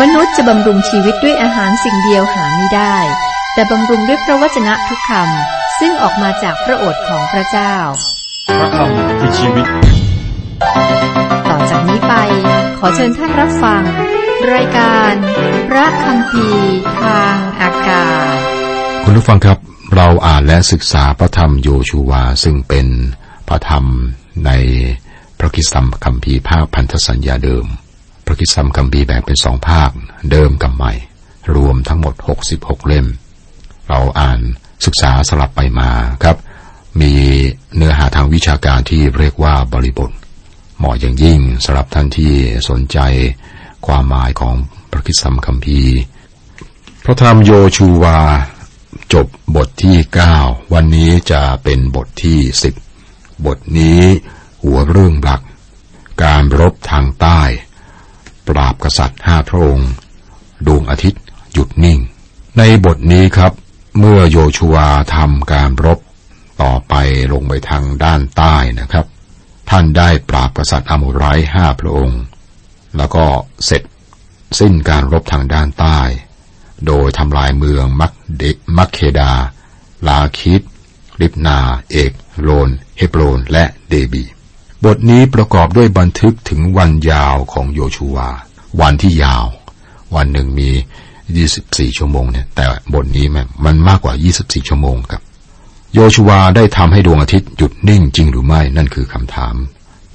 มนุษย์จะบำรุงชีวิตด้วยอาหารสิ่งเดียวหาไม่ได้ แต่บำรุงด้วยพระวจนะทุกคำซึ่งออกมาจากพระโอษฐ์ของพระเจ้า พระคำคือชีวิต ต่อจากนี้ไป ขอเชิญท่านรับฟัง รายการ พระคำพีทางอากาศ คุณผู้ฟังครับ เราอ่านและศึกษาพระธรรมโยชูวาซึ่งเป็นพระธรรมในพระคิดสัมคัมภีร์ภาคพันธสัญญาเดิม พระคิดสัมคัมภีร์แบ่งเป็นสองภาค เดิมกับใหม่ รวมทั้งหมด 66 เล่ม เราอ่านศึกษาสลับไปมาครับ มีเนื้อหาทางวิชาการที่เรียกว่าบริบท เหมาะอย่างยิ่งสำหรับท่านที่สนใจความหมายของพระคิดสัมคัมภีร์ พระธรรมโยชูวาจบบทที่ 9 วันนี้จะเป็นบทที่ 10 บทนี้หัวเรื่องหลัก การรบทางใต้ ปราบกษัตริย์ห้าพระองค์ดวงอาทิตย์หยุดนิ่ง ในบทนี้ครับ เมื่อโยชูวทำการรบต่อไปลงไปทางด้านใต้นะครับ ท่านได้ปราบกษัตริย์อาโมไรห้าพระองค์ แล้วก็เสร็จสิ้นการรบทางด้านใต้ โดยทำลายเมืองมักเดมักเคดา ลาคิดลิบนา เอก โลน เฮบโรน และเดบี บทนี้ประกอบด้วยบันทึกถึงวันยาวของโยชูวา วันที่ยาว วันหนึ่งมี 24 ชั่วโมงเนี่ย แต่บทนี้มันมันมากกว่า 24 ชั่วโมงครับ โยชูวาได้ทำให้ดวงอาทิตย์หยุดนิ่งจริงหรือไม่ นั่นคือคำถาม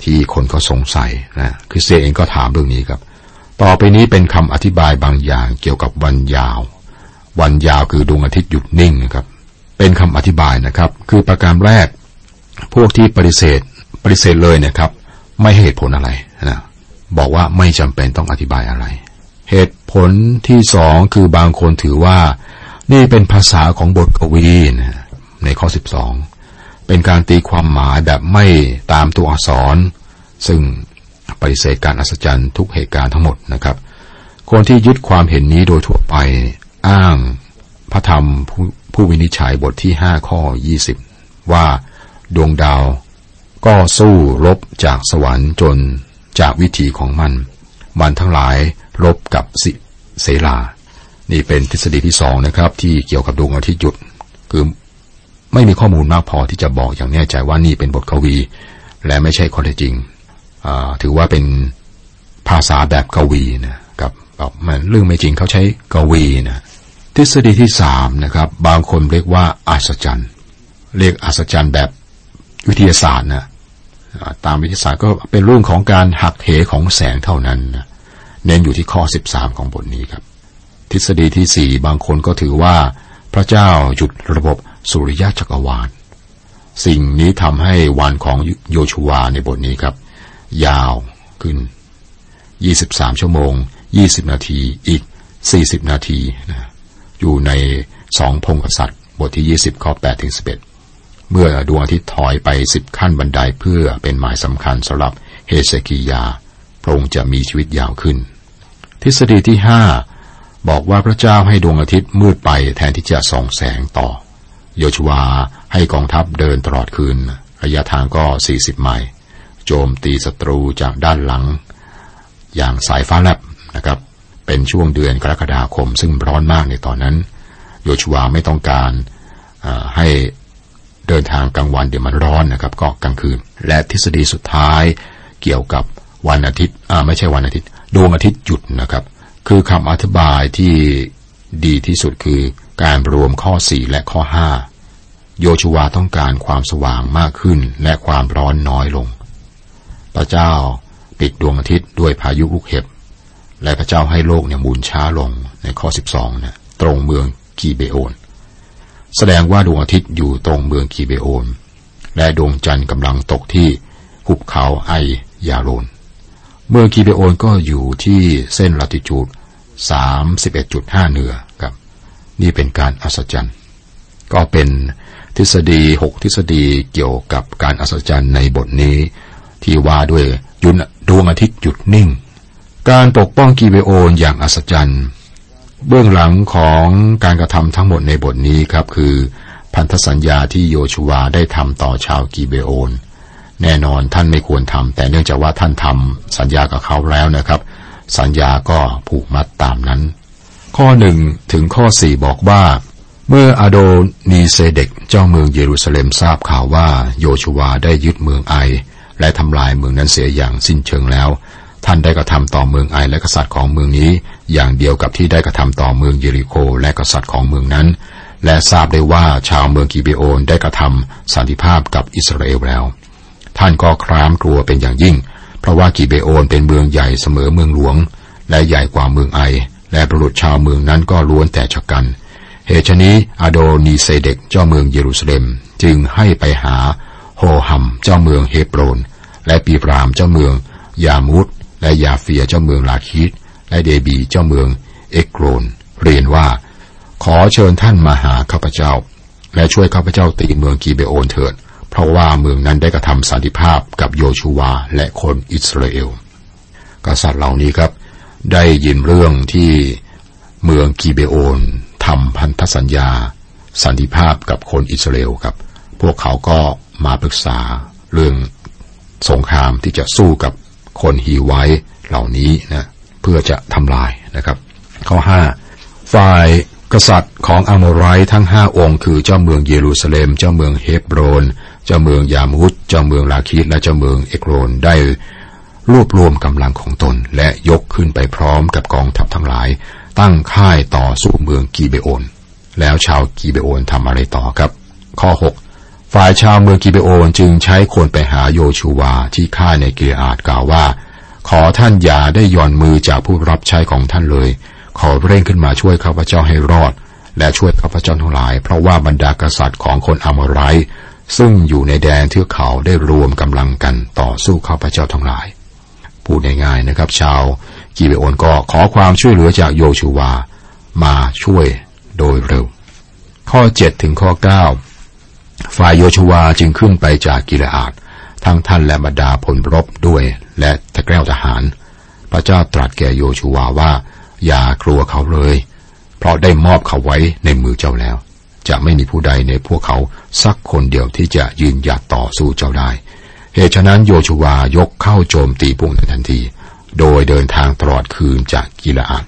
ที่คนก็สงสัยนะคือเซเองก็ถามเรื่องนี้ครับ ต่อไปนี้เป็นคำอธิบายบางอย่างเกี่ยวกับวันยาว วันยาวคือดวงอาทิตย์หยุดนิ่งนะครับ เป็นคำอธิบายนะครับ คือประการแรก พวกที่ปฏิเสธ ฏิเสธเลยนะครับ ไม่ให้เหตุผลอะไรนะบอกว่าไม่จำเป็นต้องอธิบายอะไร เหตุผลที่สองคือบางคนถือว่า นี่เป็นภาษาของบทกวีนะในข้อ12เป็นการตีความหมายแบบไม่ตามตัวอักษร ซึ่งปฏิเสธการอัศจรรย์ทุกเหตุการณ์ทั้งหมดนะครับ คนที่ยึดความเห็นนี้โดยทั่วไปอ้างพระธรรมผู้ผู้วินิจฉัยบทที่5ข้อ20ว่าดวงดาว ก็สู้รบจากสวรรค์จนจากวิธีของมัน มันทั้งหลายรบกับสิเสลา นี่เป็นทฤษฎีที่สองนะครับ ที่เกี่ยวกับดวงอาทิตย์หยุด คือไม่มีข้อมูลมากพอที่จะบอกอย่างแน่ใจว่านี่เป็นบทกวี และไม่ใช่ข้อเท็จจริง ถือว่าเป็นภาษาแบบกวีนะครับแบบมันเรื่องไม่จริงเขาใช้กวีนะทฤษฎีที่สามนะครับ บางคนเรียกว่าอัศจรรย์ เรียกอัศจรรย์แบบวิทยาศาสตร์นะ ตามวิทยาศาสตร์ก็เป็นเรื่องของการหักเหของแสงเท่านั้นเน้นอยู่ที่ข้อ 13 ของบทนี้ครับ ทฤษฎีที่สี่บางคนก็ถือว่า พระเจ้าหยุดระบบสุริยะจักรวาล สิ่งนี้ทำให้วันของโยชูวาในบทนี้ครับ ยาวขึ้น 23 ชั่วโมง 20 นาทีอีก 40 นาทีนะอยู่ในสองพงกษัตริย์ บทที่ 20 ข้อ8ถึง11 เมื่อดวงอาทิตย์ถอยไป10ขั้นบันไดเพื่อเป็นหมายสำคัญสำหรับเฮเซกียา พระองค์จะมีชีวิตยาวขึ้น ทฤษฎีที่5บอกว่าพระเจ้าให้ดวงอาทิตย์มืดไปแทนที่จะส่องแสงต่อ โยชวาให้กองทัพเดินตลอดคืน ระยะทางก็40ไมล์ โจมตีศัตรูจากด้านหลัง อย่างสายฟ้าแลบนะครับ เป็นช่วงเดือนกรกฎาคมซึ่งร้อนมากในตอนนั้น โยชวาไม่ต้องการให้ เดินทางกลางวันเดี๋ยวมันร้อนนะครับ ก็กลางคืน และทฤษฎีสุดท้ายเกี่ยวกับวันอาทิตย์ไม่ใช่วันอาทิตย์ดวงอาทิตย์หยุดนะครับ คือคำอธิบายที่ดีที่สุดคือการรวมข้อ 4 และข้อ 5 โยชูวาต้องการความสว่างมากขึ้นและความร้อนน้อยลง พระเจ้าปิดดวงอาทิตย์ด้วยพายุลูกเห็บ และพระเจ้าให้โลกเนี่ยหมุนช้าลงในข้อ 12นะตรงเมืองกีเบโอน แสดงว่าดวงอาทิตย์อยู่ตรงเมืองกีเบโอน และดวงจันทร์กำลังตกที่หุบเขาไอยาโรน เมืองกีเบโอนก็อยู่ที่เส้นลัติจูด 31.5 เหนือครับ นี่เป็นการอัศจรรย์ ก็เป็นทฤษฎีหกทฤษฎีเกี่ยวกับการอัศจรรย์ในบทนี้ ที่ว่าด้วยยุนดวงอาทิตย์หยุดนิ่ง การปกป้องกีเบโอนอย่างอัศจรรย์ เบื้องหลังของการกระทำทั้งหมดในบทนี้ครับคือ พันธสัญญาที่โยชูวาได้ทำต่อชาวกีเบโอน แน่นอนท่านไม่ควรทำแต่เนื่องจากว่าท่านทำสัญญากับเขาแล้วนะครับ สัญญาก็ผูกมัดตามนั้น ข้อหนึ่งถึงข้อสี่บอกว่า เมื่ออาโดนีเซเดกเจ้าเมืองเยรูซาเล็มทราบข่าวว่าโยชูวาได้ยึดเมืองไอ และทำลายเมืองนั้นเสียอย่างสิ้นเชิงแล้ว ท่านได้กระทำต่อเมืองไอและกษัตริย์ของเมืองนี้ อย่างเดียวกับที่ได้กระทำต่อเมืองเยริโคและกษัตริย์ของเมืองนั้น และทราบได้ว่าชาวเมืองกิเบโอนได้กระทำสันติภาพกับอิสราเอลแล้ว ท่านก็ครามกลัวเป็นอย่างยิ่ง เพราะว่ากิเบโอนเป็นเมืองใหญ่เสมอเมืองหลวง และใหญ่กว่าเมืองไอ และบุรุษชาวเมืองนั้นก็ล้วนแต่ชะกัน เหตุฉนี้อาโดนีเซเดกเจ้าเมืองเยรูซาเล็ม จึงให้ไปหาโฮฮัมเจ้าเมืองเฮบโรน และปีรามเจ้าเมืองยามุดและยาเฟียเจ้าเมืองลาคิด และเดบีเจ้าเมืองเอกโรน เรียนว่า ขอเชิญท่านมาหาข้าพเจ้า และช่วยข้าพเจ้าตีเมืองกีเบโอนเถิด เพราะว่าเมืองนั้นได้กระทำสันติภาพกับโยชูวาและคนอิสราเอล กษัตริย์เหล่านี้ครับ ได้ยินเรื่องที่เมืองกีเบโอนทำพันธสัญญา สันติภาพกับคนอิสราเอลครับ พวกเขาก็มาปรึกษาเรื่องสงครามที่จะสู้กับคนฮีไว้เหล่านี้นะ พื่อจะทำลายนะครับ ข้อห้าฝ่ายกษัตริย์ของอัมโมไรทั้งห้าองค์คือเจ้าเมืองเยรูซาเล็ม เจ้าเมืองเฮบรน เจ้าเมืองยามุดเจ้าเมืองลาคิดและเจ้าเมืองเอกโรนได้รวบรวมกำลังของตนและยกขึ้นไปพร้อมกับกองทัพทั้งหลาย ตั้งค่ายต่อสู้เมืองกีเบโอน แล้วชาวกีเบโอนทำอะไรต่อครับ ข้อ 6 ฝ่ายชาวเมืองกีเบโอนจึงใช้คนไปหาโยชูวาที่ค่ายในเกียอาดกล่าวว่า ขอท่านอย่าได้ย่อนมือจากผู้รับใช้ของท่านเลย ขอเร่งขึ้นมาช่วยข้าพเจ้าให้รอด และช่วยข้าพเจ้าทั้งหลาย เพราะว่าบรรดากษัตริย์ของคนอามไรซึ่งอยู่ในแดนเทือกเขาได้รวมกำลังกันต่อสู้ข้าพเจ้าทั้งหลาย พูดง่ายๆนะครับ ชาวกีเบโอนก็ขอความช่วยเหลือจากโยชูวา มาช่วยโดยเร็ว ข้อ 7 ถึงข้อ 9 ฝ่ายโยชูวาจึงขึ้นไปจากกิเลอาด ทั้งท่านและบรรดาพลรบด้วย และตะแกล้วทหาร พระเจ้าตรัสแก่โยชูวาว่า อย่ากลัวเขาเลย เพราะได้มอบเขาไว้ในมือเจ้าแล้ว จะไม่มีผู้ใดในพวกเขาสักคนเดียวที่จะยืนหยัดต่อสู้เจ้าได้ เหตุฉะนั้นโยชูวายกเข้าโจมตีปุ่งทันที โดยเดินทางตลอดคืนจากกิลอาด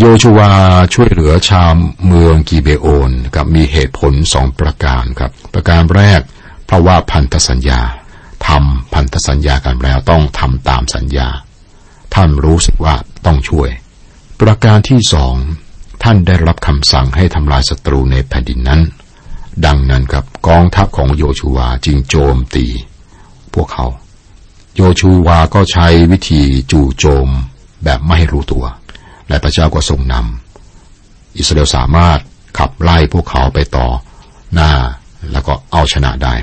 โยชูวาช่วยเหลือชาวเมืองกีเบโอนกับมีเหตุผลสองประการครับ ประการแรกเพราะว่าพันธสัญญา ทำพันธสัญญากันแล้วต้องทำตามสัญญา ท่านรู้สึกว่าต้องช่วย ประการที่สองท่านได้รับคำสั่งให้ทำลายศัตรูในแผ่นดินนั้น ดังนั้นกับกองทัพของโยชูวาจึงโจมตี พวกเขา โยชูวาก็ใช้วิธีจู่โจมแบบไม่ให้รู้ตัว และพระเจ้าก็ทรงนำอิสราเอลสามารถขับไล่พวกเขาไปต่อหน้าแล้วก็เอาชนะได้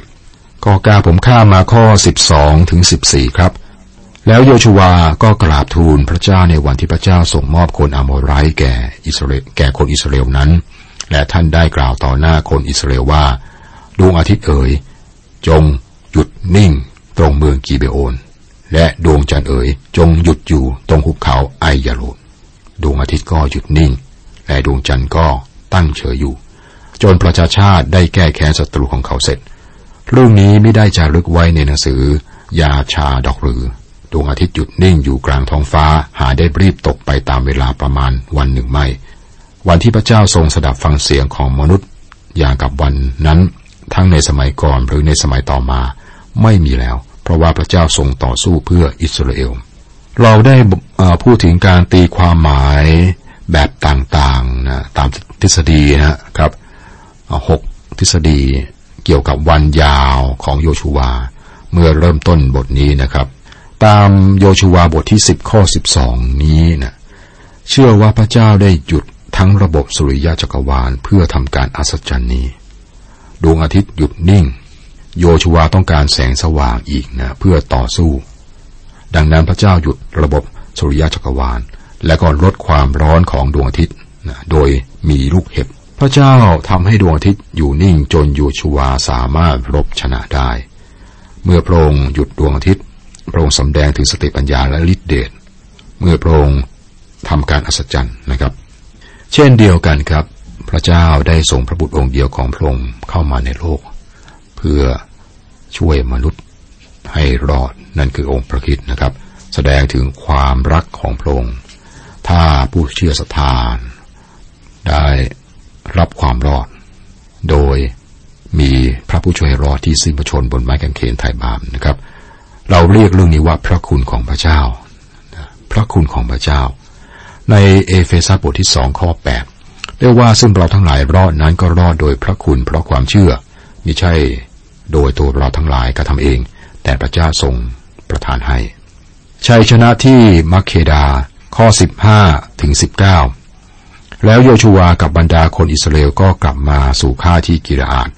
ข้อกาผมข้ามาข้อ 12ถึง14 ครับ แล้วโยชูวาก็กราบทูลพระเจ้าในวันที่พระเจ้าส่งมอบคนอโมไรแก่อิสราเอลแก่คนอิสราเอลนั้น และท่านได้กล่าวต่อหน้าคนอิสราเอลว่าดวงอาทิตย์เอ๋ยจงหยุดนิ่งตรงเมืองกีเบโอน และดวงจันทร์เอ๋ยจงหยุดอยู่ตรงหุบเขาไอยาโรนดวงอาทิตย์ก็หยุดนิ่ง และดวงจันทร์ก็ตั้งเฉยอยู่ จนประชาชาติได้แก้แค้นศัตรูของเขาเสร็จ เรื่องนี้ไม่ได้จารึกไว้ในหนังสือ ยาชาดอกหรือดวงอาทิตย์หยุดนิ่งอยู่กลางท้องฟ้า หาได้รีบตกไปตามเวลาประมาณวันหนึ่งไม่ วันที่พระเจ้าทรงสดับฟังเสียงของมนุษย์ อย่างกับวันนั้น ทั้งในสมัยก่อนหรือในสมัยต่อมา ไม่มีแล้ว เพราะว่าพระเจ้าทรงต่อสู้เพื่ออิสราเอล เราได้พูดถึงการตีความหมายแบบต่างๆนะตามทฤษฎีนะครับหกทฤษฎี เกี่ยวกับวันยาวของโยชูวา เมื่อเริ่มต้นบทนี้นะครับ ตามโยชูวาบทที่สิบข้อสิบสองนี้นะเชื่อว่าพระเจ้าได้หยุดทั้งระบบสุริยะจักรวาลเพื่อทำการอัศจรรย์นี้ ดวงอาทิตย์หยุดนิ่ง โยชูวาต้องการแสงสว่างอีกนะเพื่อต่อสู้ ดังนั้นพระเจ้าหยุดระบบสุริยะจักรวาล และก็ลดความร้อนของดวงอาทิตย์นะโดยมีลูกเห็บ พระเจ้าทำให้ดวงอาทิตย์อยู่นิ่งจนยูชูวาสามารถรบชนะได้ เมื่อพระองค์หยุดดวงอาทิตย์ พระองค์สำแดงถึงสติปัญญาและฤทธิเดชเมื่อพระองค์ทำการอัศจรรย์นะครับ เช่นเดียวกันครับ พระเจ้าได้ส่งพระบุตรองค์เดียวของพระองค์เข้ามาในโลก เพื่อช่วยมนุษย์ให้รอดนั่นคือองค์พระคิดนะครับ แสดงถึงความรักของพระองค์ถ้าผู้เชื่อศรัทธาได้ รับความรอด โดยมีพระผู้ช่วยรอดที่สิ้นพระชนบนไม้กางเขนไถ่บาปนะครับ เราเรียกเรื่องนี้ว่าพระคุณของพระเจ้า พระคุณของพระเจ้า ในเอเฟซัสบทที่สองข้อแปดเรียกว่าซึ่งเราทั้งหลายรอดนั้นก็รอดโดยพระคุณเพราะความเชื่อมิใช่โดยตัวเราทั้งหลายกระทำเอง แต่พระเจ้าทรงประทานให้ชัยชนะที่มักเคดาข้อ 15 ถึง 19 แล้วโยชูวากับบรรดาคนอิสราเอลก็กลับมาสู่ข้าที่กิรอาด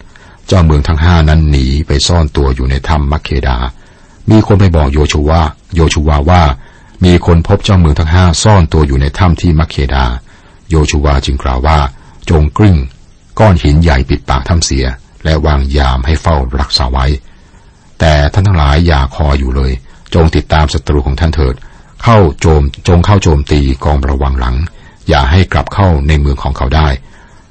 เจ้าเมืองทั้งห้านั้นหนีไปซ่อนตัวอยู่ในถ้ำมักเคดา มีคนไปบอกโยชูวาโยชูวาว่า มีคนพบเจ้าเมืองทั้งห้าซ่อนตัวอยู่ในถ้ำที่มักเคดา โยชูวาจึงกล่าวว่า จงกริ้ง ก้อนหินใหญ่ปิดปากถ้ำเสีย และวางยามให้เฝ้ารักษาไว้ แต่ท่านทั้งหลายอย่าคออยู่เลย จงติดตามศัตรูของท่านเถิด เข้าโจมจงเข้าโจมตีกองระวังหลัง อย่าให้กลับเข้าในเมืองของเขาได้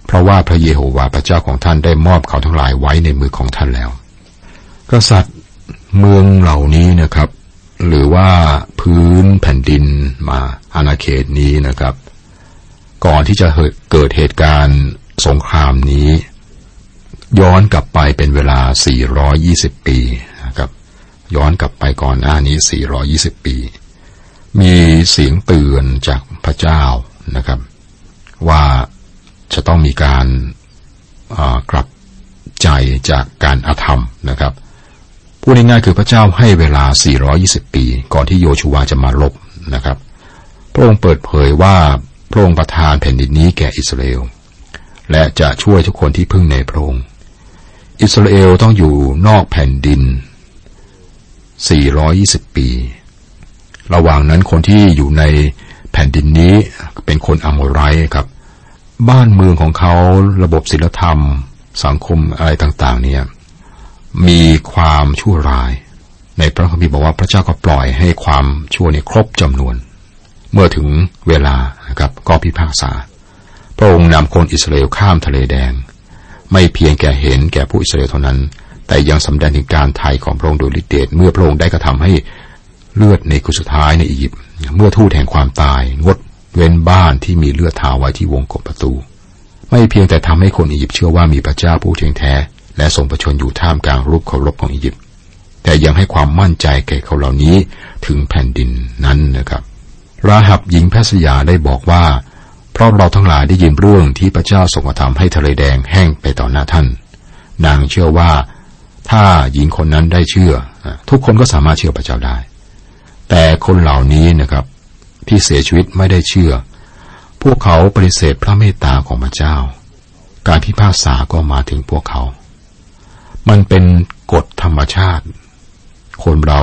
เพราะว่าพระเยโฮวาห์พระเจ้าของท่านได้มอบเขาทั้งหลายไว้ในมือของท่านแล้ว กษัตริย์เมืองเหล่านี้นะครับ หรือว่าพื้นแผ่นดินมาอาณาเขตนี้นะครับ ก่อนที่จะเกิดเหตุการณ์สงครามนี้ ย้อนกลับไปเป็นเวลา 420 ปีนะครับ ย้อนกลับไปก่อนหน้านี้ 420 ปี มีเสียงเตือนจากพระเจ้า นะครับ ว่าจะต้องมีการกลับใจจากการอาธรรมนะครับพูดง่ายๆคือพระเจ้าให้เวลา 420 ปี ก่อนที่โยชูวาจะมาลบนะครับ พระองค์เปิดเผยว่าพระองค์ประทานแผ่นดินนี้แก่อิสราเอล และจะช่วยทุกคนที่พึ่งในพระองค์ อิสราเอลต้องอยู่นอกแผ่นดิน 420 ปี ระหว่างนั้นคนที่อยู่ใน แผ่นดินนี้เป็นคนอโมไรครับ บ้านเมืองของเขาระบบศีลธรรม สังคมอะไรต่าง ๆ เนี่ย มีความชั่วร้าย ในพระคัมภีร์บอกว่าพระเจ้าก็ปล่อยให้ความชั่วเนี่ยครบจำนวน เมื่อถึงเวลานะครับก็พิพากษา พระองค์นำคนอิสราเอลข้ามทะเลแดง ไม่เพียงแก่เห็นแก่ผู้อิสราเอลเท่านั้น แต่ยังสำแดงถึงการไถ่ของพระองค์โดยฤทธิเดชเมื่อพระองค์ได้กระทำให้เลือดในกุสุดท้ายในอียิปต์ เมื่อทูตแห่งความตาย งดเว้นบ้านที่มีเลือดทาไว้ที่วงกบประตู ไม่เพียงแต่ทำให้คนอียิปต์เชื่อว่ามีพระเจ้าผู้เทียงแท้ และทรงประชนอยู่ท่ามกลางรูปเคารพของอียิปต์แต่ยังให้ความมั่นใจแก่เขาเหล่านี้ถึงแผ่นดินนั้นนะครับราหับหญิงแพทย์สยาได้บอกว่า เพราะเราทั้งหลายได้ยินเรื่องที่พระเจ้าทรงกระทำให้ทะเลแดงแห้งไปต่อหน้าท่าน นางเชื่อว่า ถ้าหญิงคนนั้นได้เชื่อ ทุกคนก็สามารถเชื่อพระเจ้าได้ แต่คนเหล่านี้นะครับ ที่เสียชีวิตไม่ได้เชื่อ พวกเขาปฏิเสธพระเมตตาของพระเจ้า การพิพากษาก็มาถึงพวกเขา มันเป็นกฎธรรมชาติ คนเรา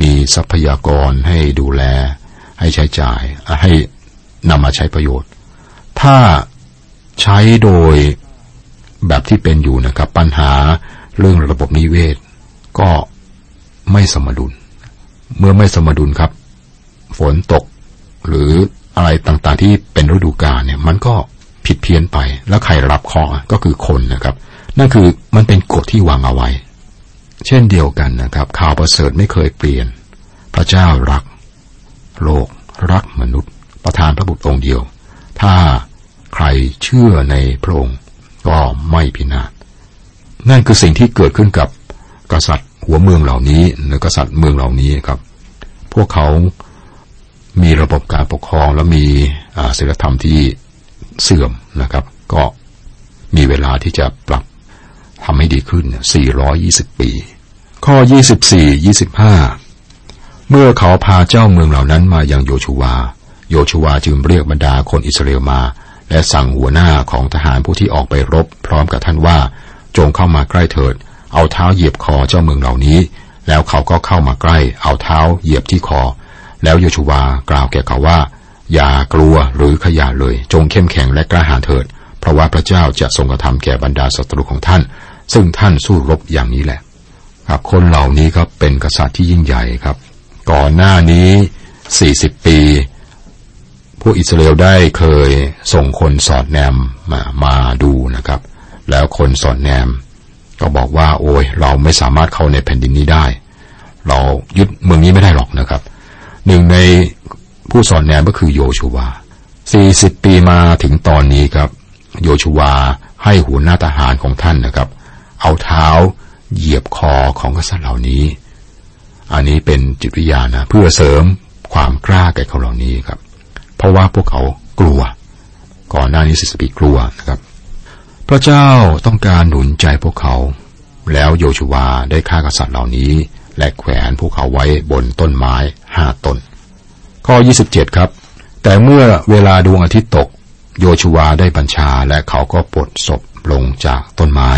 มีทรัพยากรให้ดูแล ให้ใช้จ่าย ให้นำมาใช้ประโยชน์ ถ้าใช้โดยแบบที่เป็นอยู่นะครับ ปัญหาเรื่องระบบนิเวศ ก็ไม่สมดุล เมื่อไม่สมดุลครับ ฝนตก หรืออะไรต่างๆที่เป็นฤดูกาลเนี่ย มันก็ผิดเพี้ยนไป แล้วใครรับข้อก็คือคนนะครับ นั่นคือมันเป็นกฎที่วางเอาไว้ เช่นเดียวกันนะครับ ข่าวประเสริฐไม่เคยเปลี่ยน พระเจ้ารัก โลก รักมนุษย์ ประทานพระบุตรองค์เดียว ถ้าใครเชื่อในพระองค์ก็ไม่พินาศนั่นคือสิ่งที่เกิดขึ้นกับกษัตริย์ หัวเมืองเหล่านี้หรือกษัตริย์เมืองเหล่านี้ครับ พวกเขามีระบบการปกครองและมีศีลธรรมที่เสื่อมนะครับ ก็มีเวลาที่จะปรับทำให้ดีขึ้น 420 ปี ข้อ 24 25 เมื่อเขาพาเจ้าเมืองเหล่านั้นมายังโยชูวา โยชูวาจึงเรียกบรรดาคนอิสราเอลมา และสั่งหัวหน้าของทหารผู้ที่ออกไปรบ พร้อมกับท่านว่า จงเข้ามาใกล้เถิด เอาเท้าเหยียบคอเจ้าเมืองเหล่านี้ แล้วเขาก็เข้ามาใกล้ เอาเท้าเหยียบที่คอ แล้วโยชูวากล่าวแก่เขาว่า อย่ากลัวหรือขยาเลย จงเข้มแข็งและกล้าหาญเถิด เพราะว่าพระเจ้าจะทรงกระทำแก่บรรดาศัตรูของท่าน ซึ่งท่านสู้รบอย่างนี้แหละครับคนเหล่านี้ครับเป็นกษัตริย์ที่ยิ่งใหญ่ครับ ก่อนหน้านี้สี่สิบปี ผู้อิสราเอลได้เคยส่งคนสอดแนมมามาดูนะครับ แล้วคนสอดแนม ก็บอกว่า โอ้ย เราไม่สามารถเข้าในแผ่นดินนี้ได้ เรายึดเมืองนี้ไม่ได้หรอกนะครับ หนึ่งในผู้สอนแนมก็คือโยชูวา 40 ปีมาถึงตอนนี้ครับ โยชูวาให้หัวหน้าทหารของท่านนะครับ เอาเท้าเหยียบคอของกษัตริย์เหล่านี้ อันนี้เป็นจิตวิทยาณนะ เพื่อเสริมความกล้าแก่เขาเหล่านี้ครับ เพราะว่าพวกเขากลัว ก่อนหน้านี้สิสปีกลัวนะครับ พระเจ้าต้องการหนุนใจพวกเขา แล้วโยชูวาได้ฆ่ากษัตริย์เหล่านี้ และแขวนพวกเขาไว้บนต้นไม้ห้าต้น ข้อ 27 ครับ แต่เมื่อเวลาดวงอาทิตย์ตก โยชูวาได้บัญชาและเขาก็ปลดศพลงจากต้นไม้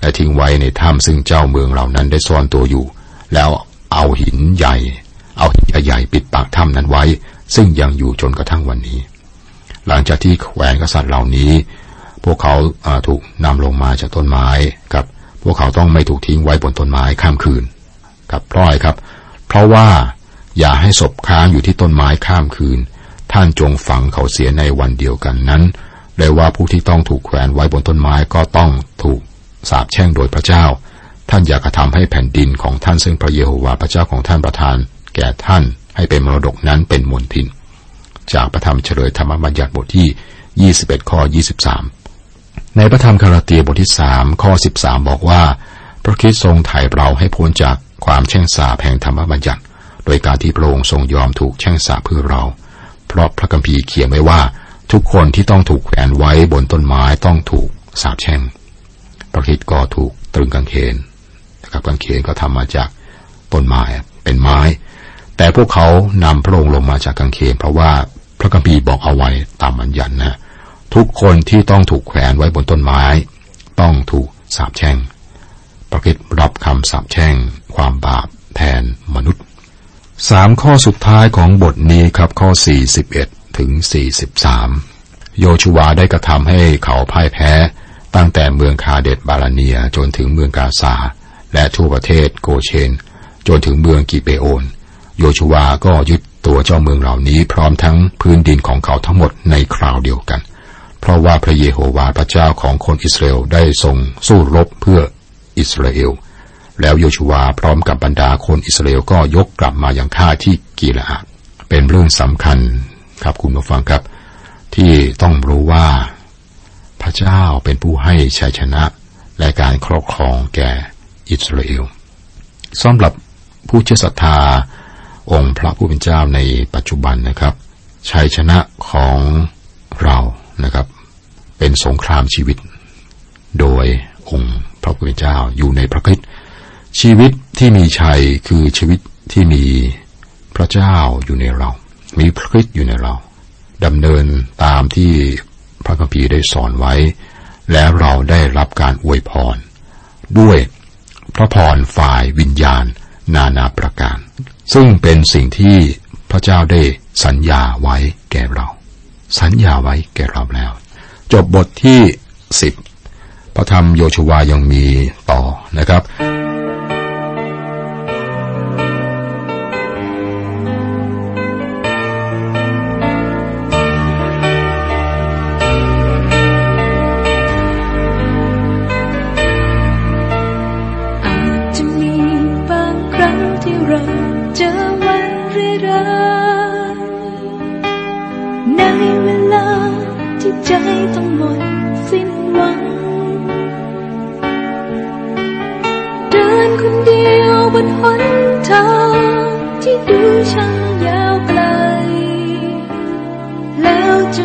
และทิ้งไว้ในถ้ำซึ่งเจ้าเมืองเหล่านั้นได้ซ่อนตัวอยู่ แล้วเอาหินใหญ่ เอาหินใหญ่ปิดปากถ้ำนั้นไว้ ซึ่งยังอยู่จนกระทั่งวันนี้ หลังจากที่แขวนกษัตริย์เหล่านี้ พวกเขาถูกนำลงมาจากต้นไม้ครับ พวกเขาต้องไม่ถูกทิ้งไว้บนต้นไม้ข้ามคืนครับเพราะอะไรครับ เพราะว่าอย่าให้ศพค้างอยู่ที่ต้นไม้ข้ามคืน ท่านจงฝังเขาเสียในวันเดียวกันนั้นเลยว่าผู้ที่ต้องถูกแขวนไว้บนต้นไม้ก็ต้องถูกสาปแช่งโดยพระเจ้า ท่านอย่ากระทำให้แผ่นดินของท่านซึ่งพระเยโฮวาห์พระเจ้าของท่านประทาน แก่ท่านให้เป็นมรดกนั้นเป็นมนทิน จากพระธรรมเฉลยธรรมบัญญัติบทที่ 21 ข้อ 23 ในพระธรรมคาราเตียบทที่3ข้อ13บอกว่า พระคิดทรงไถ่เราให้พ้นจากความแช่งสาแห่งธรรมบัญญัติ โดยการที่พระองค์ทรงยอมถูกแช่งสาเพื่อเรา เพราะพระคัมภีร์เขียนไว้ว่า ทุกคนที่ต้องถูกแขวนไว้บนต้นไม้ต้องถูกสาปแช่ง พระคิดก็ถูกตรึงกางเขนนะครับกางเขนก็ทำมาจากต้นไม้เป็นไม้ แต่พวกเขานำพระองค์ลงมาจากกางเขนเพราะว่าพระคัมภีร์บอกเอาไว้ตามบัญญัตินะ ทุกคนที่ต้องถูกแขวนไว้บนต้นไม้ ต้องถูกสาปแช่งพระคิดรับคำสาปแช่ง ความบาปแทนมนุษย์สามข้อสุดท้ายของบทนี้ครับข้อ 41 ถึง 43 โยชูวาได้กระทำให้เขาพ่ายแพ้ ตั้งแต่เมืองคาเดตบาลาเนียจนถึงเมืองกาซา และทั่วประเทศโกเชน จนถึงเมืองกิเปโอน โยชูวาก็ยึดตัวเจ้าเมืองเหล่านี้พร้อมทั้งพื้นดินของเขาทั้งหมดในคราวเดียวกัน เพราะว่าพระเยโฮวาห์พระเจ้าของคนอิสราเอลได้ทรงสู้รบเพื่ออิสราเอล แล้วโยชูวาพร้อมกับบรรดาคนอิสราเอลก็ยกกลับมาอย่างท่าที่กีลาอาดเป็นเรื่องสำคัญครับคุณผู้ฟังครับ ที่ต้องรู้ว่า พระเจ้าเป็นผู้ให้ชัยชนะ และการครอบครองแก่อิสราเอลสำหรับผู้เชื่อศรัทธาองค์พระผู้เป็นเจ้าในปัจจุบันนะครับชัยชนะของเรา นะครับ เป็นสงครามชีวิต โดยองค์พระผู้เป็นเจ้าอยู่ในพระคิดชีวิตที่มีชัยคือชีวิตที่มีพระเจ้าอยู่ในเรา มีพระคิดอยู่ในเราดำเนินตามที่พระคัมภีร์ได้สอนไว้ และเราได้รับการอวยพร ด้วยพระพรฝ่ายวิญญาณนานาประการ ซึ่งเป็นสิ่งที่พระเจ้าได้สัญญาไว้แก่เรา สัญญาไว้แก่เราแล้ว จบบทที่สิบพระธรรมโยชวายังมีต่อนะครับ ดูช่างยาวไกล แล้วจะ